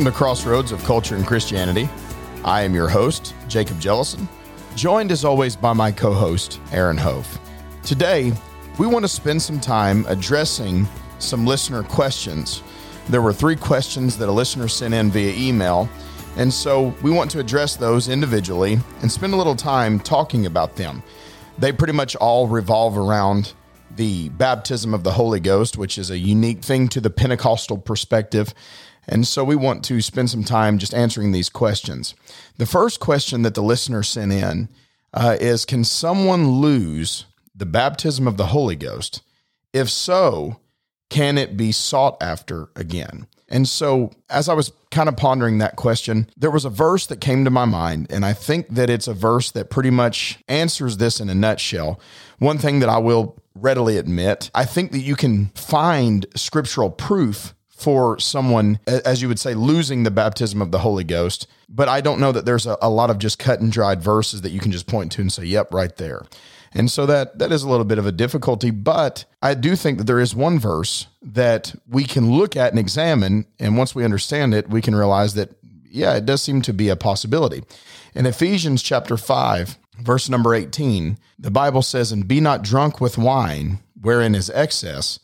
Welcome to Crossroads of Culture and Christianity. I am your host, Jacob Jellison, joined as always by my co host, Aaron Hove. Today, we want to spend some time addressing some listener questions. There were three questions that a listener sent in via email, and so we want to address those individually and spend a little time talking about them. They pretty much all revolve around the baptism of the Holy Ghost, which is a unique thing to the Pentecostal perspective. And so we want to spend some time just answering these questions. The first question that the listener sent in uh, is Can someone lose the baptism of the Holy Ghost? If so, can it be sought after again? And so, as I was kind of pondering that question, there was a verse that came to my mind, and I think that it's a verse that pretty much answers this in a nutshell. One thing that I will readily admit, I think that you can find scriptural proof for someone, as you would say, losing the baptism of the Holy Ghost. But I don't know that there's a, a, lot of just cut and dried verses that you can just point to and say, yep, right there. And so that that is a little bit of a difficulty, but I do think that there is one verse that we can look at and examine, and once we understand it, we can realize that yeah, it does seem to be a possibility. In Ephesians chapter 5, verse number 18, the Bible says, "And be not drunk with wine, wherein is excess,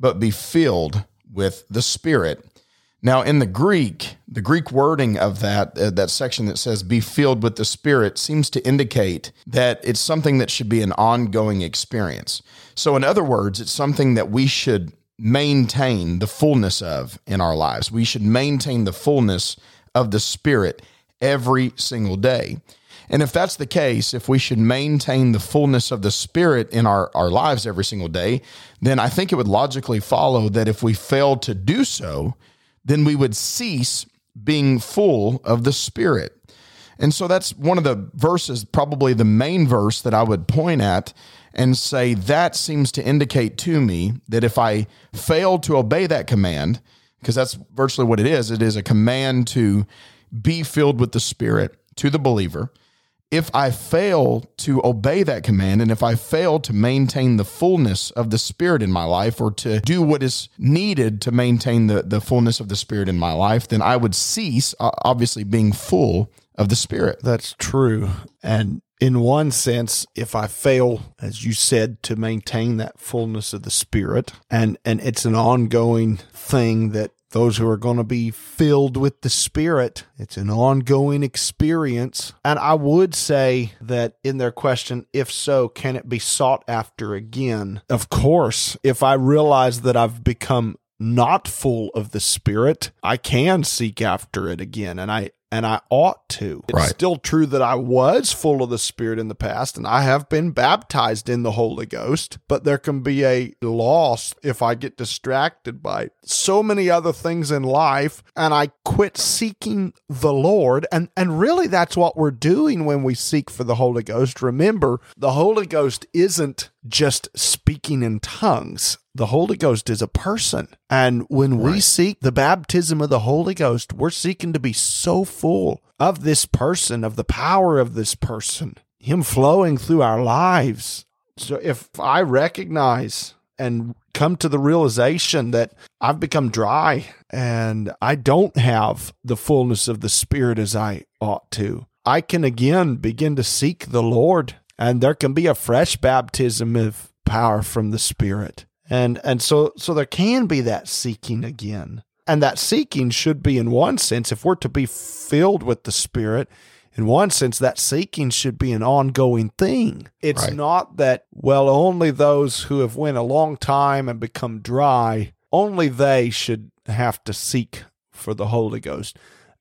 but be filled with the Spirit. Now, in the Greek, the Greek wording of that uh, that section that says "be filled with the Spirit" seems to indicate that it's something that should be an ongoing experience. So, in other words, it's something that we should maintain the fullness of in our lives. We should maintain the fullness of the Spirit every single day. And if that's the case, if we should maintain the fullness of the Spirit in our, our lives every single day, then I think it would logically follow that if we fail to do so, then we would cease being full of the Spirit. And so that's one of the verses, probably the main verse that I would point at and say that seems to indicate to me that if I fail to obey that command, because that's virtually what it is, it is a command to be filled with the Spirit to the believer if I fail to obey that command and if I fail to maintain the fullness of the Spirit in my life or to do what is needed to maintain the, the fullness of the Spirit in my life, then I would cease, obviously, being full of the Spirit. That's true. And in one sense, if I fail, as you said, to maintain that fullness of the Spirit, and, and it's an ongoing thing that those who are going to be filled with the Spirit. It's an ongoing experience. And I would say that in their question, if so, can it be sought after again? Of course, if I realize that I've become not full of the Spirit, I can seek after it again. And I, and I ought to. It's right. still true that I was full of the Spirit in the past and I have been baptized in the Holy Ghost, but there can be a loss if I get distracted by so many other things in life and I quit seeking the Lord. And, and really, that's what we're doing when we seek for the Holy Ghost. Remember, the Holy Ghost isn't just speaking in tongues. The Holy Ghost is a person. And when right. we seek the baptism of the Holy Ghost, we're seeking to be so full of this person, of the power of this person, Him flowing through our lives. So if I recognize and come to the realization that I've become dry and I don't have the fullness of the Spirit as I ought to, I can again begin to seek the Lord and there can be a fresh baptism of power from the Spirit. And and so so there can be that seeking again. And that seeking should be in one sense if we're to be filled with the Spirit, in one sense that seeking should be an ongoing thing. It's right. not that well only those who have went a long time and become dry, only they should have to seek for the Holy Ghost.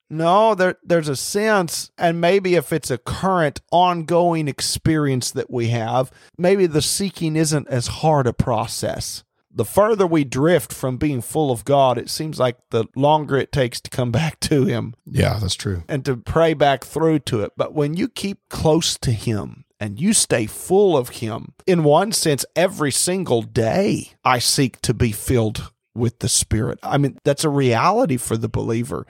No, there there's a sense, and maybe if it's a current ongoing experience that we have, maybe the seeking isn't as hard a process. The further we drift from being full of God, it seems like the longer it takes to come back to Him. Yeah, that's true. And to pray back through to it. But when you keep close to Him, and you stay full of Him. In one sense, every single day I seek to be filled with the Spirit. I mean, that's a reality for the believer.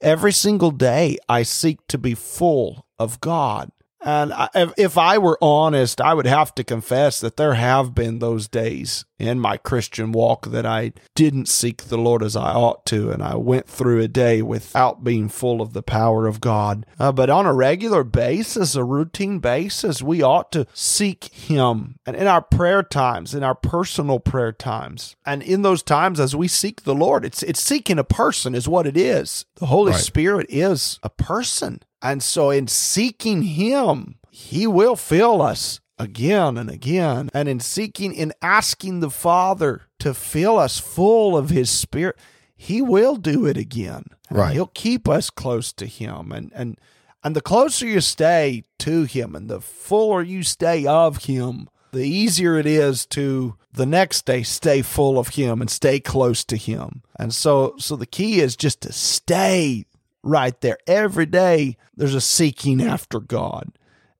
Every single day, I seek to be full of God. And I, if, I were honest, I would have to confess that there have been those days in my Christian walk that I didn't seek the Lord as I ought to, and I went through a day without being full of the power of God. Uh, but on a regular basis, a routine basis, we ought to seek Him. And in our prayer times, in our personal prayer times, and in those times as we seek the Lord, it's it's seeking a person is what it is. The Holy right. Spirit is a person. And so in seeking Him, He will fill us again and again. And in seeking, in asking the Father to fill us full of His Spirit, He will do it again. Right. He'll keep us close to Him. And, and, and the closer you stay to Him and the fuller you stay of Him, the easier it is to the next day stay full of him and stay close to him. And so so the key is just to stay right there every day there's a seeking after God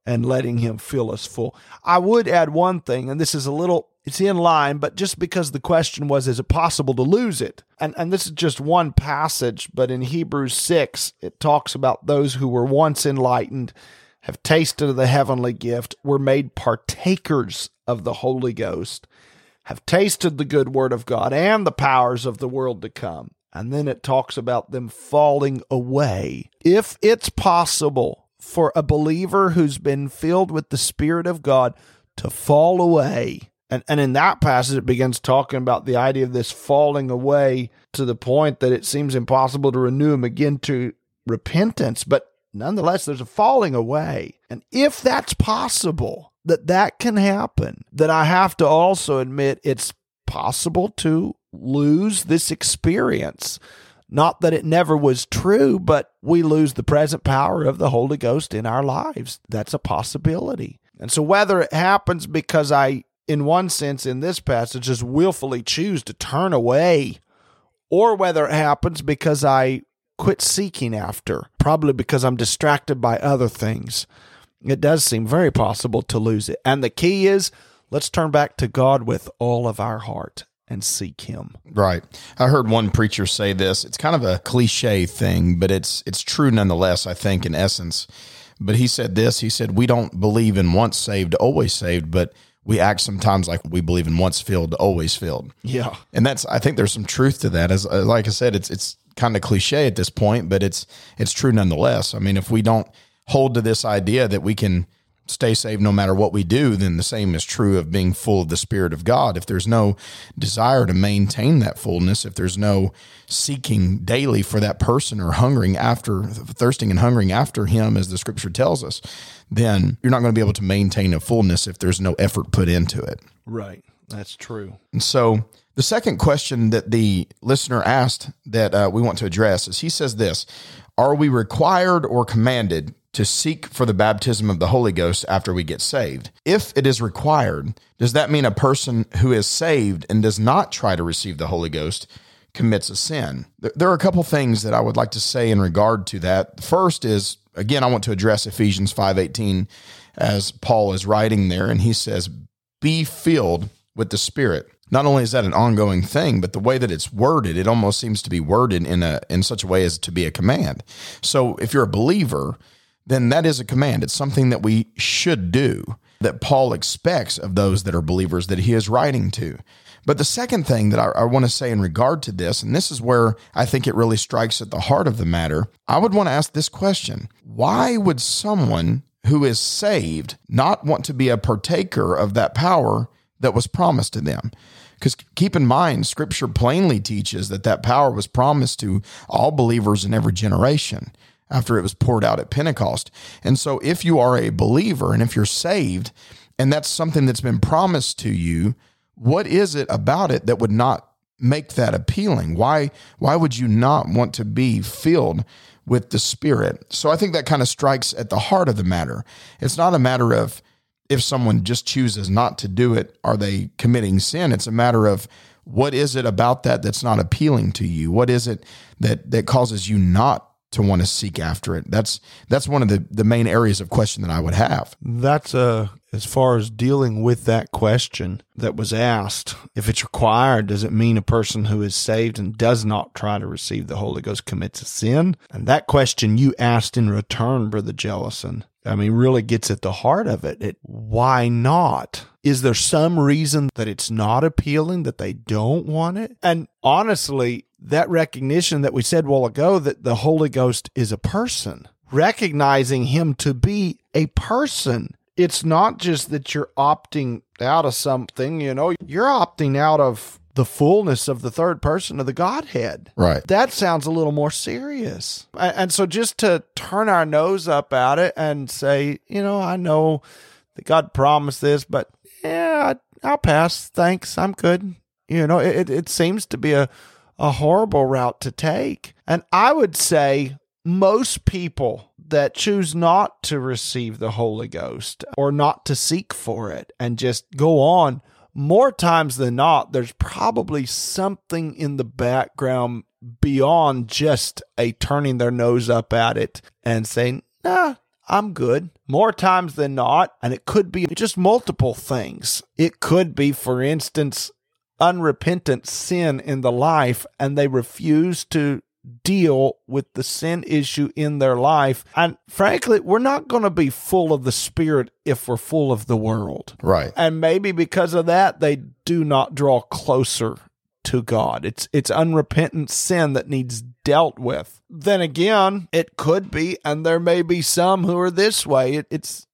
and letting him fill us full. I would add one thing, and this is a little it's in line, but just because the question was, is it possible to lose it? And and this is just one passage, but in Hebrews 6, it talks about those who were once enlightened, have tasted of the heavenly gift, were made partakers of the Holy Ghost, have tasted the good word of God and the powers of the world to come. And then it talks about them falling away. If it's possible for a believer who's been filled with the Spirit of God to fall away. And, and in that passage, it begins talking about the idea of this falling away to the point that it seems impossible to renew him again to repentance. But nonetheless, there's a falling away. And if that's possible, that that can happen, that I have to also admit it's possible to lose this experience not that it never was true, but we lose the present power of the Holy Ghost in our lives. That's a possibility. And so, whether it happens because I, in one sense, in this passage, just willfully choose to turn away, or whether it happens because I quit seeking after, probably because I'm distracted by other things, it does seem very possible to lose it. And the key is let's turn back to God with all of our heart and seek him. Right. I heard one preacher say this. It's kind of a cliche thing, but it's it's true nonetheless, I think in essence. But he said this, he said we don't believe in once saved, always saved, but we act sometimes like we believe in once filled, always filled. Yeah. And that's I think there's some truth to that. As uh, like I said, it's it's kind of cliche at this point, but it's it's true nonetheless. I mean, if we don't hold to this idea that we can stay saved no matter what we do, then the same is true of being full of the Spirit of God. If there's no desire to maintain that fullness, if there's no seeking daily for that person or hungering after, thirsting and hungering after Him, as the scripture tells us, then you're not going to be able to maintain a fullness if there's no effort put into it. Right. That's true. And so the second question that the listener asked that uh, we want to address is he says this Are we required or commanded to seek for the baptism of the Holy Ghost after we get saved. If it is required, does that mean a person who is saved and does not try to receive the Holy Ghost commits a sin? There are a couple things that I would like to say in regard to that. The First is again I want to address Ephesians 5:18 as Paul is writing there and he says be filled with the Spirit. Not only is that an ongoing thing, but the way that it's worded, it almost seems to be worded in a in such a way as to be a command. So if you're a believer, then that is a command. It's something that we should do, that Paul expects of those that are believers that he is writing to. But the second thing that I, I, want to say in regard to this, and this is where I think it really strikes at the heart of the matter, I would want to ask this question Why would someone who is saved not want to be a partaker of that power that was promised to them? Because keep in mind, scripture plainly teaches that that power was promised to all believers in every generation after it was poured out at Pentecost. And so, if you are a believer and if you're saved, and that's something that's been promised to you, what is it about it that would not make that appealing? Why why would you not want to be filled with the Spirit? So I think that kind of strikes at the heart of the matter. It's not a matter of if someone just chooses not to do it, are they committing sin? It's a matter of what is it about that that's not appealing to you? What is it that that causes you not to want to seek after it. That's that's one of the the main areas of question that I would have. That's a as far as dealing with that question that was asked. If it's required, does it mean a person who is saved and does not try to receive the Holy Ghost commits a sin? And that question you asked in return, Brother Jellison, I mean, really gets at the heart of it. it. Why not? Is there some reason that it's not appealing, that they don't want it? And honestly, that recognition that we said while ago that the Holy Ghost is a person, recognizing him to be a person. It's not just that you're opting out of something, you know, you're opting out of the fullness of the third person of the Godhead. Right. That sounds a little more serious. And so just to turn our nose up at it and say, you know, I know that God promised this, but yeah, I'll pass. Thanks. I'm good. You know, it, it seems to be a, a horrible route to take. And I would say most people that choose not to receive the Holy Ghost or not to seek for it and just go on more times than not, there's probably something in the background beyond just a turning their nose up at it and saying, nah, I'm good. More times than not, and it could be just multiple things. It could be, for instance, unrepentant sin in the life, and they refuse to deal with the sin issue in their life. And frankly, we're not going to be full of the Spirit if we're full of the world. Right. And maybe because of that, they do not draw closer to God. It's it's unrepentant sin that needs dealt with. Then again, it could be, and there may be some who are this way. It, it's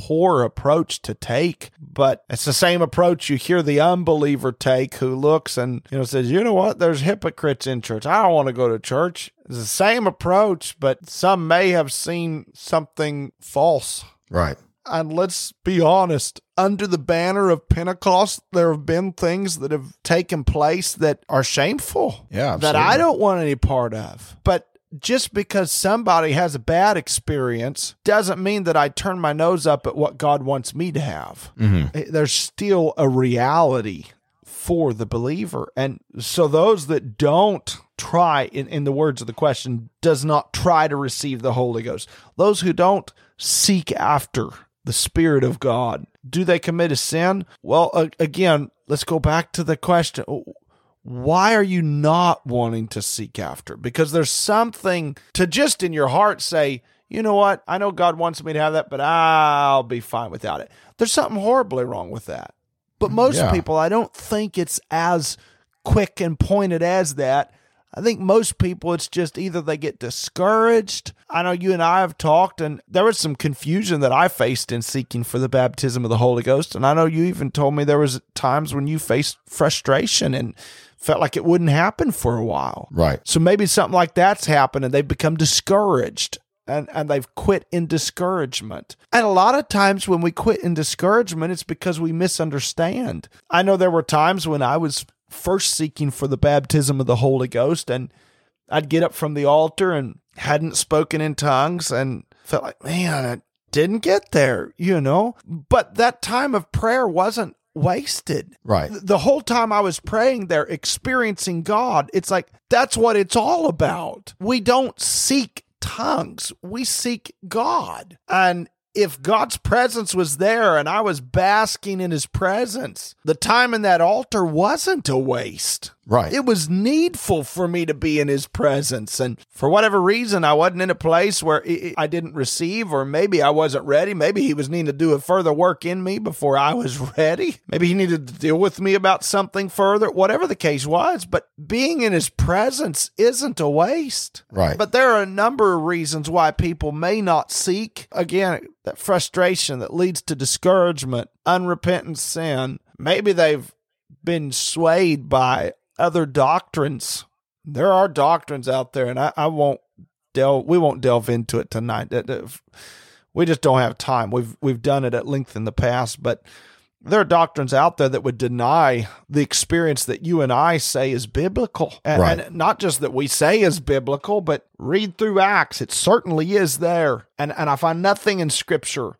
poor approach to take, but it's the same approach you hear the unbeliever take who looks and you know says, "You know what? There's hypocrites in church. I don't want to go to church." It's the same approach, but some may have seen something false. Right. And let's be honest, under the banner of Pentecost, there have been things that have taken place that are shameful. Yeah. That I don't want any part of. But just because somebody has a bad experience doesn't mean that I turn my nose up at what God wants me to have. Mm-hmm. There's still a reality for the believer. And so those that don't try, in, in the words of the question, does not try to receive the Holy Ghost, those who don't seek after the Spirit of God, do they commit a sin? Well, uh, again, let's go back to the question why are you not wanting to seek after? Because there's something to just in your heart say, you know what? I know God wants me to have that, but I'll be fine without it. There's something horribly wrong with that. But most yeah. people, I don't think it's as quick and pointed as that. I think most people, it's just either they get discouraged. I know you and I have talked, and there was some confusion that I faced in seeking for the baptism of the Holy Ghost. And I know you even told me there was times when you faced frustration and felt like it wouldn't happen for a while. Right. So maybe something like that's happened and they've become discouraged and, and they've quit in discouragement. And a lot of times when we quit in discouragement, it's because we misunderstand. I know there were times when I was first seeking for the baptism of the Holy Ghost and I'd get up from the altar and hadn't spoken in tongues and felt like, man, I didn't get there, you know? But that time of prayer wasn't wasted. Right. The whole time I was praying there, experiencing God, it's like that's what it's all about. We don't seek tongues, we seek God. And if God's presence was there and I was basking in his presence, the time in that altar wasn't a waste. Right. It was needful for me to be in his presence. And for whatever reason, I wasn't in a place where I didn't receive, or maybe I wasn't ready. Maybe he was needing to do a further work in me before I was ready. Maybe he needed to deal with me about something further, whatever the case was. But being in his presence isn't a waste. Right. But there are a number of reasons why people may not seek. Again, that frustration that leads to discouragement, unrepentant sin. Maybe they've been swayed by other doctrines. There are doctrines out there, and I, I won't delve. We won't delve into it tonight. We just don't have time. We've we've done it at length in the past, but there are doctrines out there that would deny the experience that you and I say is biblical. And, right. and, not just that we say is biblical, but read through Acts. It certainly is there. And, and I find nothing in Scripture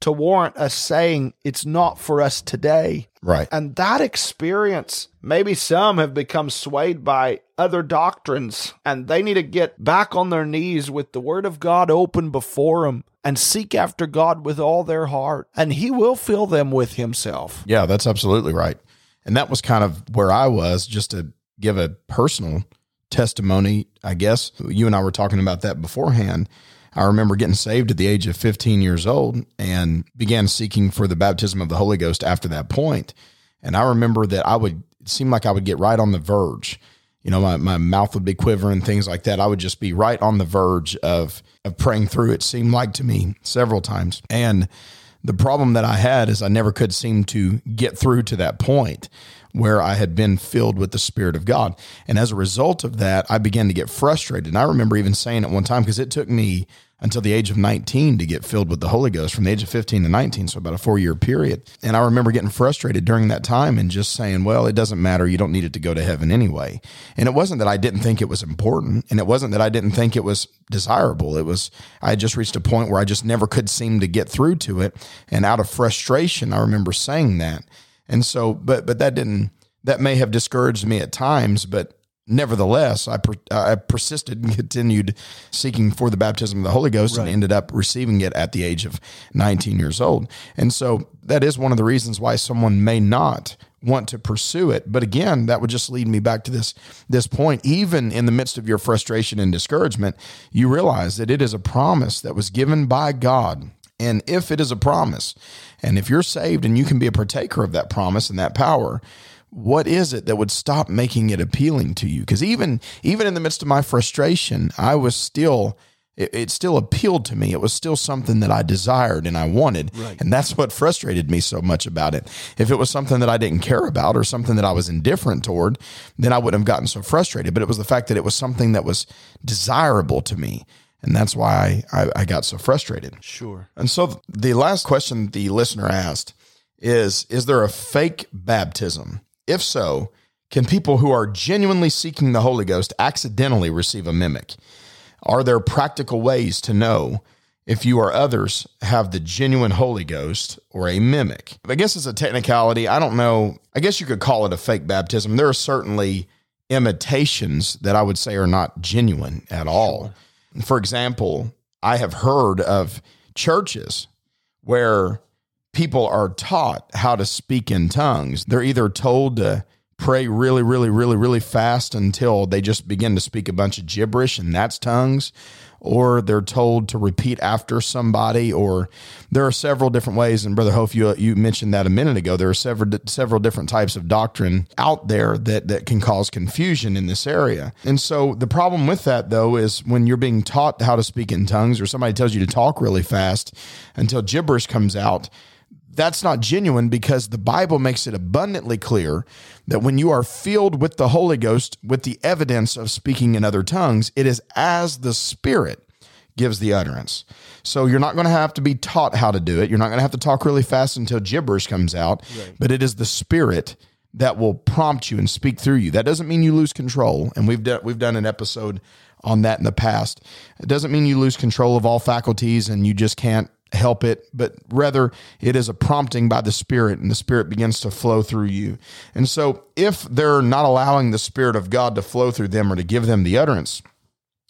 to warrant us saying it's not for us today. Right. And that experience, maybe some have become swayed by other doctrines and they need to get back on their knees with the word of God open before them and seek after God with all their heart, and He will fill them with Himself. Yeah, that's absolutely right. And that was kind of where I was, just to give a personal testimony, I guess. You and I were talking about that beforehand. I remember getting saved at the age of 15 years old and began seeking for the baptism of the Holy Ghost after that point. And I remember that I would, it seemed like I would get right on the verge you know, my, my mouth would be quivering, things like that. I would just be right on the verge of of praying through. It seemed like to me several times. And the problem that I had is I never could seem to get through to that point where I had been filled with the Spirit of God. And as a result of that, I began to get frustrated. And I remember even saying at one time, because it took me until the age of 19 to get filled with the Holy Ghost from the age of 15 to 19, so about a four year period. And I remember getting frustrated during that time and just saying, well, it doesn't matter. You don't need it to go to heaven anyway. And it wasn't that I didn't think it was important, and it wasn't that I didn't think it was desirable. It was, I had just reached a point where I just never could seem to get through to it. And out of frustration, I remember saying that. And so, but, but that didn't, that may have discouraged me at times, but Nevertheless, I, per, I persisted and continued seeking for the baptism of the Holy Ghost right. and ended up receiving it at the age of 19 years old. And so that is one of the reasons why someone may not want to pursue it. But again, that would just lead me back to this this point. Even in the midst of your frustration and discouragement, you realize that it is a promise that was given by God. And if it is a promise, and if you're saved and you can be a partaker of that promise and that power, what is it that would stop making it appealing to you? Because even even in the midst of my frustration, I was still it, it, still appealed to me. It was still something that I desired and I wanted, right. and that's what frustrated me so much about it. If it was something that I didn't care about or something that I was indifferent toward, then I wouldn't have gotten so frustrated. But it was the fact that it was something that was desirable to me. And that's why I, I got so frustrated. Sure. And so the last question the listener asked is Is there a fake baptism? If so, can people who are genuinely seeking the Holy Ghost accidentally receive a mimic? Are there practical ways to know if you or others have the genuine Holy Ghost or a mimic? I guess it's a technicality. I don't know. I guess you could call it a fake baptism. There are certainly imitations that I would say are not genuine at all. For example, I have heard of churches where people are taught how to speak in tongues. They're either told to pray really, really, really, really fast until they just begin to speak a bunch of gibberish and that's tongues, or they're told to repeat after somebody, or there are several different ways. And Brother Hove, you, you mentioned that a minute ago. There are several several different types of doctrine out there that that can cause confusion in this area. And so the problem with that though is when you're being taught how to speak in tongues, or somebody tells you to talk really fast until gibberish comes out that's not genuine because the Bible makes it abundantly clear that when you are filled with the Holy Ghost with the evidence of speaking in other tongues, it is as the Spirit gives the utterance. So you're not going to have to be taught how to do it. You're not going to have to talk really fast until gibberish comes out, right. but it is the Spirit that will prompt you and speak through you. That doesn't mean you lose control, and we've done we've done an episode on that in the past. It doesn't mean you lose control of all faculties and you just can't help it, but rather it is a prompting by the Spirit, and the Spirit begins to flow through you. And so, if they're not allowing the Spirit of God to flow through them or to give them the utterance,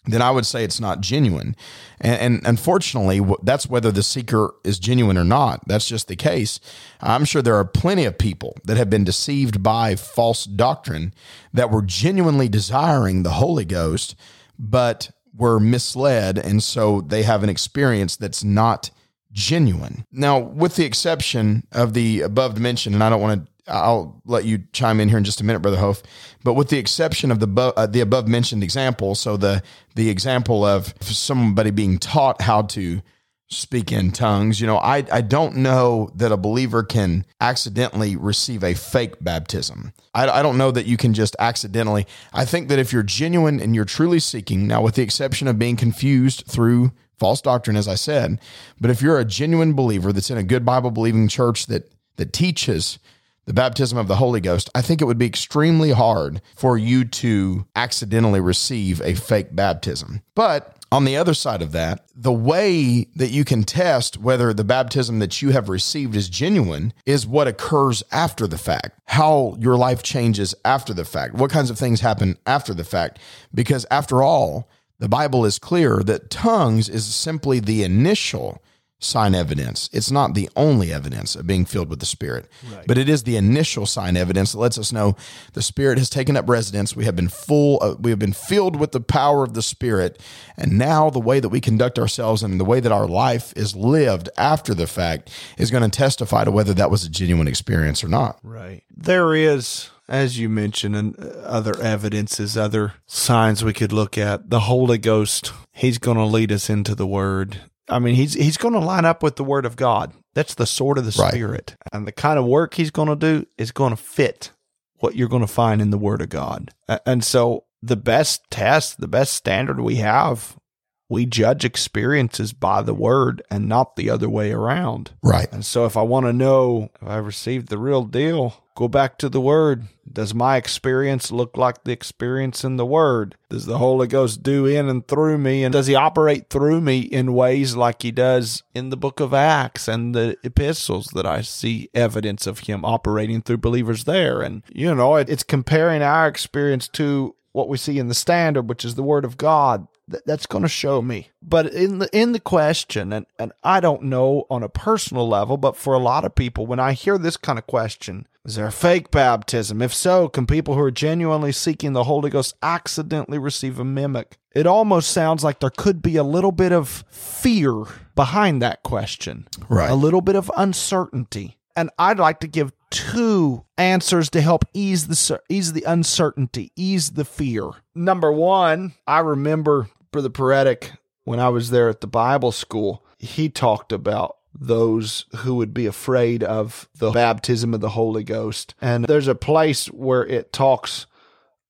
then I would say it's not genuine. And, and, unfortunately, that's whether the seeker is genuine or not. That's just the case. I'm sure there are plenty of people that have been deceived by false doctrine that were genuinely desiring the Holy Ghost, but were misled. And so they have an experience that's not genuine. Now, with the exception of the above mentioned, and I don't want to I'll let you chime in here in just a minute, Brother Hove. But with the exception of the uh, the above mentioned example, so the the example of somebody being taught how to speak in tongues, you know, I I don't know that a believer can accidentally receive a fake baptism. I, I don't know that you can just accidentally. I think that if you're genuine and you're truly seeking, now with the exception of being confused through false doctrine, as I said. But if you're a genuine believer that's in a good Bible believing church that that teaches the baptism of the Holy Ghost, I think it would be extremely hard for you to accidentally receive a fake baptism. But On the other side of that, the way that you can test whether the baptism that you have received is genuine is what occurs after the fact, how your life changes after the fact, what kinds of things happen after the fact. Because after all, the Bible is clear that tongues is simply the initial sign evidence. It's not the only evidence of being filled with the Spirit, right. but it is the initial sign evidence that lets us know the Spirit has taken up residence. We have been full, of, we have been filled with the power of the Spirit, and now the way that we conduct ourselves and the way that our life is lived after the fact is going to testify to whether that was a genuine experience or not. Right. There is as you mentioned, and uh, other evidences, other signs we could look at. The Holy Ghost, He's going to lead us into the Word. I mean, he's he's going to line up with the Word of God. That's the sword of the right. Spirit, and the kind of work he's going to do is going to fit what you're going to find in the Word of God. And so, the best test, the best standard we have, we judge experiences by the Word and not the other way around. Right. And so, if I want to know if I received the real deal, Go back to the Word. Does my experience look like the experience in the Word? Does the Holy Ghost do in and through me? And does He operate through me in ways like He does in the book of Acts and the epistles that I see evidence of Him operating through believers there? And, you know, it's comparing our experience to what we see in the standard, which is the Word of God that's going to show me. But in the in the question, and and I don't know on a personal level, but for a lot of people, when I hear this kind of question, is there a fake baptism? If so, can people who are genuinely seeking the Holy Ghost accidentally receive a mimic? It almost sounds like there could be a little bit of fear behind that question, right? A little bit of uncertainty, and I'd like to give two answers to help ease the ease the uncertainty, ease the fear. Number one, I remember Brother Paretic when I was there at the Bible school. He talked about those who would be afraid of the baptism of the Holy Ghost. And there's a place where it talks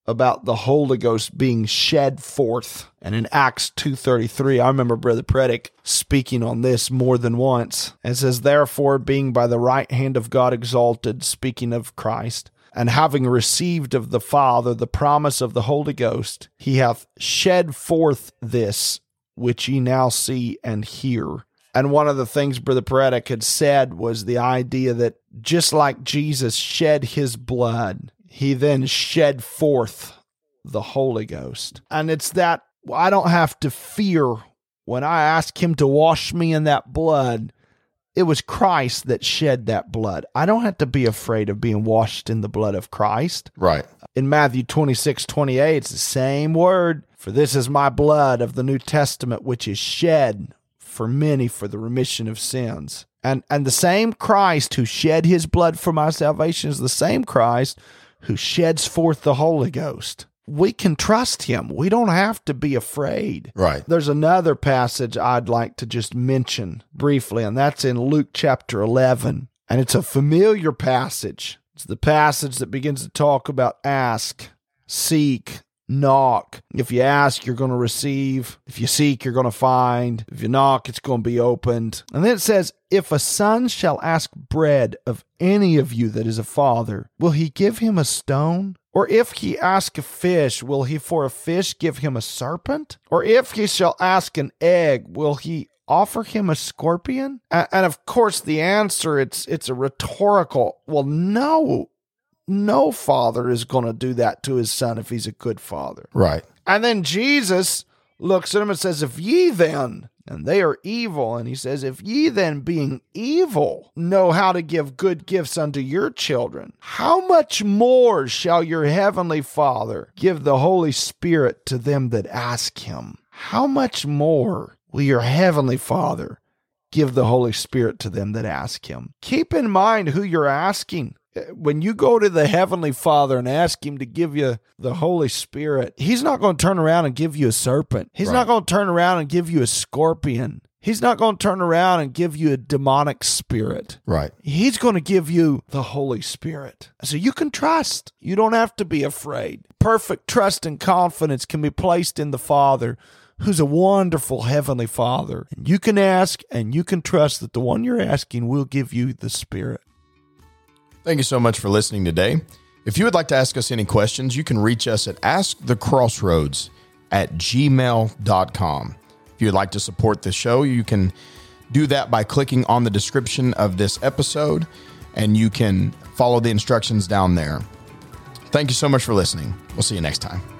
about the Holy Ghost being shed forth. And in Acts 2:33, I remember Brother Predick speaking on this more than once. It says, "Therefore, being by the right hand of God exalted, speaking of Christ, and having received of the Father the promise of the Holy Ghost, he hath shed forth this which ye now see and hear." And one of the things Brother Paretic had said was the idea that just like Jesus shed his blood, he then shed forth the Holy Ghost. And it's that I don't have to fear when I ask him to wash me in that blood. It was Christ that shed that blood. I don't have to be afraid of being washed in the blood of Christ. Right. In Matthew 26, 28, it's the same word. For this is my blood of the New Testament, which is shed for many for the remission of sins. And and the same Christ who shed his blood for my salvation is the same Christ who sheds forth the Holy Ghost. We can trust him. We don't have to be afraid. Right. There's another passage I'd like to just mention briefly, and that's in Luke chapter 11. And it's a familiar passage. It's the passage that begins to talk about ask, seek, knock. If you ask, you're going to receive. If you seek, you're going to find. If you knock, it's going to be opened. And then it says, If a son shall ask bread of any of you that is a father, will he give him a stone? Or if he ask a fish, will he for a fish give him a serpent? Or if he shall ask an egg, will he offer him a scorpion? And of course, the answer it's it's a rhetorical. Well, no, no father is going to do that to his son if he's a good father. Right. And then Jesus looks at him and says, If ye then, and they are evil, and he says, If ye then, being evil, know how to give good gifts unto your children, how much more shall your heavenly Father give the Holy Spirit to them that ask him? How much more will your heavenly Father give the Holy Spirit to them that ask him? Keep in mind who you're asking when you go to the Heavenly Father and ask Him to give you the Holy Spirit, He's not going to turn around and give you a serpent. He's right. not going to turn around and give you a scorpion. He's not going to turn around and give you a demonic spirit. Right. He's going to give you the Holy Spirit. So you can trust. You don't have to be afraid. Perfect trust and confidence can be placed in the Father who's a wonderful heavenly father. And you can ask and you can trust that the one you're asking will give you the Spirit. Thank you so much for listening today. If you would like to ask us any questions, you can reach us at askthecrossroads at gmail.com. If you'd like to support the show, you can do that by clicking on the description of this episode and you can follow the instructions down there. Thank you so much for listening. We'll see you next time.